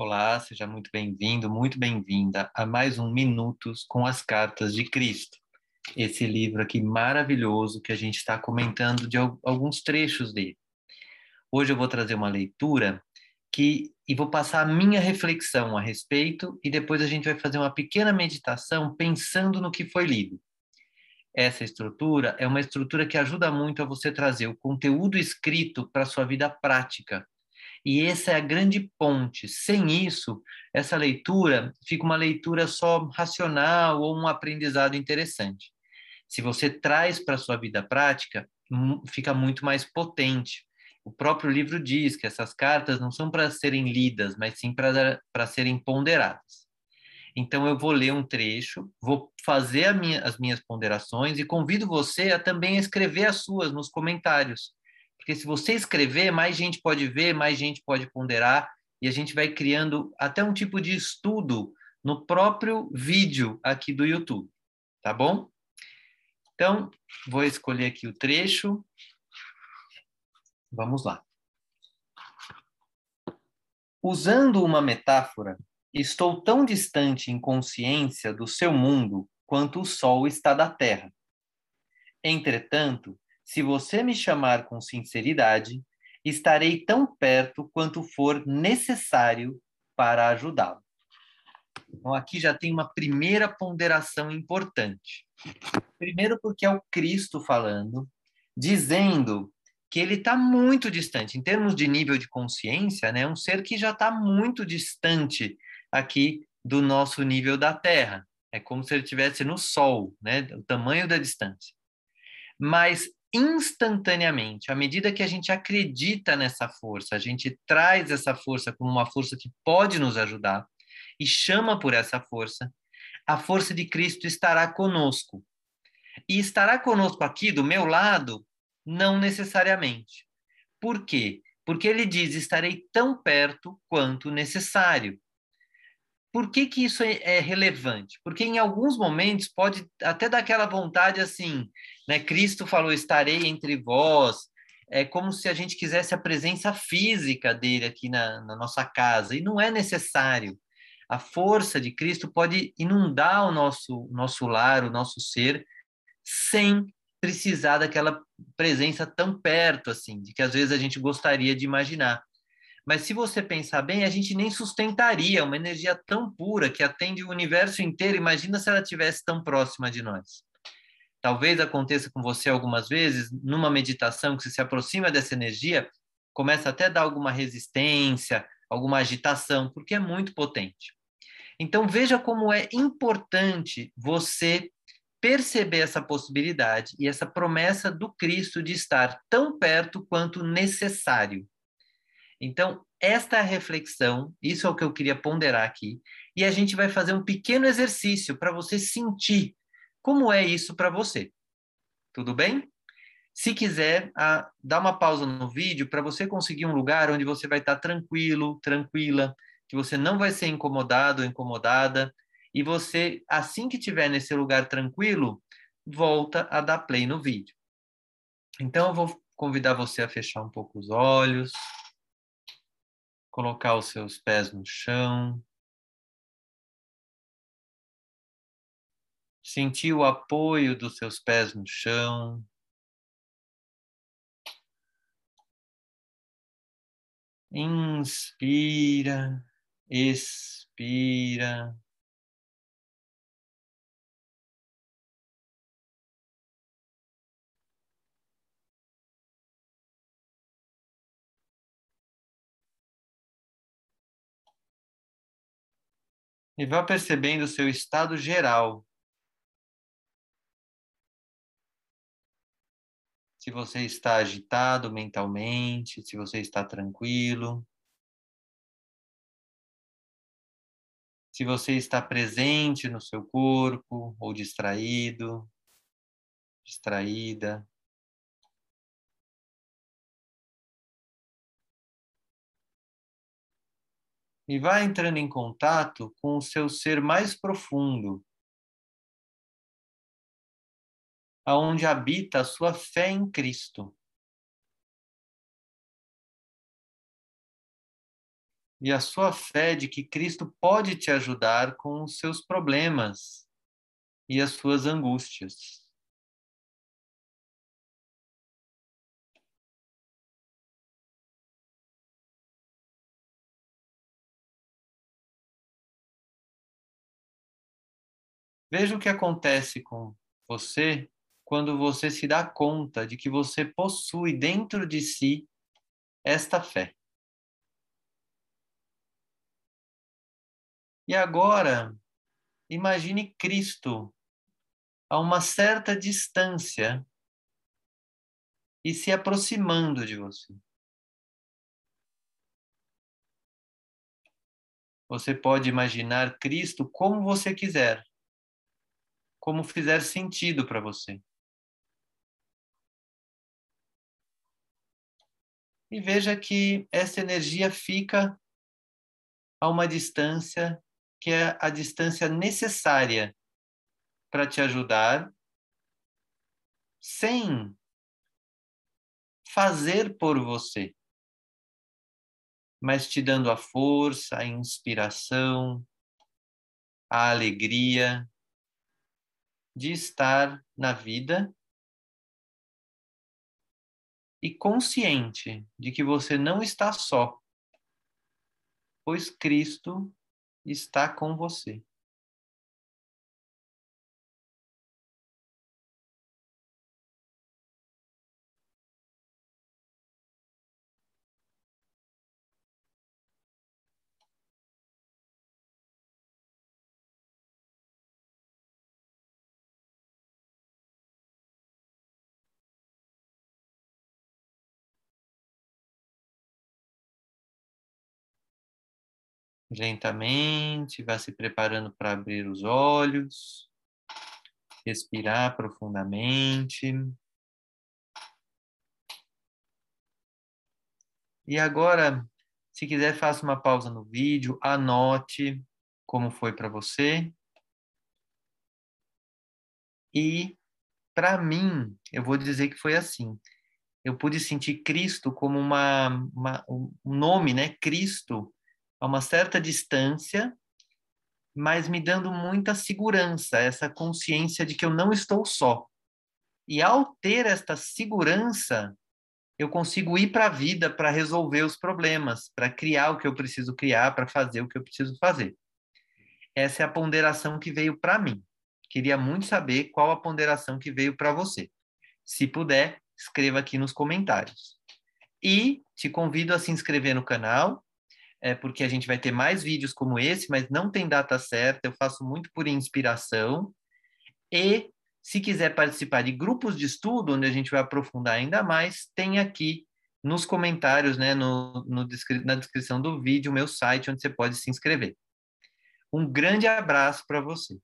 Olá, seja muito bem-vindo, muito bem-vinda a mais um Minutos com as Cartas de Cristo. Esse livro aqui maravilhoso que a gente está comentando de alguns trechos dele. Hoje eu vou trazer uma leitura que e vou passar a minha reflexão a respeito e depois a gente vai fazer uma pequena meditação pensando no que foi lido. Essa estrutura é uma estrutura que ajuda muito a você trazer o conteúdo escrito para sua vida prática, e essa é a grande ponte. Sem isso, essa leitura fica uma leitura só racional ou um aprendizado interessante. Se você traz para a sua vida prática, fica muito mais potente. O próprio livro diz que essas cartas não são para serem lidas, mas sim para serem ponderadas. Então, eu vou ler um trecho, vou fazer minha, as minhas ponderações e convido você a também escrever as suas nos comentários porque se você escrever, mais gente pode ver, mais gente pode ponderar, e a gente vai criando até um tipo de estudo no próprio vídeo aqui do YouTube, tá bom? Então, vou escolher aqui o trecho. Vamos lá. Usando uma metáfora, estou tão distante em consciência do seu mundo quanto o Sol está da Terra. Entretanto, se você me chamar com sinceridade, estarei tão perto quanto for necessário para ajudá-lo. Então, aqui já tem uma primeira ponderação importante. Primeiro, porque é o Cristo falando, dizendo que ele está muito distante, em termos de nível de consciência, né? um ser que já está muito distante aqui do nosso nível da Terra. É como se ele estivesse no Sol, né? o tamanho da distância. Mas instantaneamente, à medida que a gente acredita nessa força, a gente traz essa força como uma força que pode nos ajudar e chama por essa força, a força de Cristo estará conosco. E estará conosco aqui do meu lado? Não necessariamente. Por quê? Porque ele diz: estarei tão perto quanto necessário. Por que, que isso é, é, relevante? Porque em alguns momentos pode até dar aquela vontade assim, né? Cristo falou: estarei entre vós. É como se a gente quisesse a presença física dele aqui na, na nossa casa, e não é necessário. A força de Cristo pode inundar o nosso, nosso lar, o nosso ser, sem precisar daquela presença tão perto, assim, de que às vezes a gente gostaria de imaginar. Mas se você pensar bem, a gente nem sustentaria uma energia tão pura que atende o universo inteiro. Imagina se ela estivesse tão próxima de nós. Talvez aconteça com você algumas vezes, numa meditação que você se aproxima dessa energia, começa até a dar alguma resistência, alguma agitação, porque é muito potente. Então veja como é importante você perceber essa possibilidade e essa promessa do Cristo de estar tão perto quanto necessário. Então, esta é reflexão, isso é o que eu queria ponderar aqui, e a gente vai fazer um pequeno exercício para você sentir como é isso para você. Tudo bem? Se quiser, dá uma pausa no vídeo para você conseguir um lugar onde você vai estar tá tranquilo, tranquila, que você não vai ser incomodado ou incomodada, e você, assim que estiver nesse lugar tranquilo, volta a dar play no vídeo. Então, eu vou convidar você a fechar um pouco os olhos colocar os seus pés no chão, sentir o apoio dos seus pés no chão. Inspira, expira. E vá percebendo o seu estado geral. Se você está agitado mentalmente, se você está tranquilo. Se você está presente no seu corpo ou distraído, distraída. E vá entrando em contato com o seu ser mais profundo, aonde habita a sua fé em Cristo. e a sua fé de que Cristo pode te ajudar com os seus problemas e as suas angústias. Veja o que acontece com você quando você se dá conta de que você possui dentro de si esta fé. E agora, imagine Cristo a uma certa distância e se aproximando de você. Você pode imaginar Cristo como você quiser, como fizer sentido para você. E veja que essa energia fica a uma distância que é a distância necessária para te ajudar, sem fazer por você, mas te dando a força, a inspiração, a alegria de estar na vida e consciente de que você não está só, pois Cristo está com você. Lentamente, vá se preparando para abrir os olhos, respirar profundamente. E agora, se quiser, faça uma pausa no vídeo, anote como foi para você. E, para mim, eu vou dizer que foi assim. Eu pude sentir Cristo como uma, uma um nome, né? Cristo a uma certa distância, mas me dando muita segurança, essa consciência de que eu não estou só. E ao ter esta segurança, eu consigo ir para a vida para resolver os problemas, para criar o que eu preciso criar, para fazer o que eu preciso fazer. Essa é a ponderação que veio para mim. Queria muito saber qual a ponderação que veio para você. Se puder, escreva aqui nos comentários. E te convido a se inscrever no canal é porque a gente vai ter mais vídeos como esse, mas não tem data certa, eu faço muito por inspiração. E se quiser participar de grupos de estudo, onde a gente vai aprofundar ainda mais, tem aqui nos comentários, né, no, no, na descrição do vídeo, meu site, onde você pode se inscrever. Um grande abraço para você.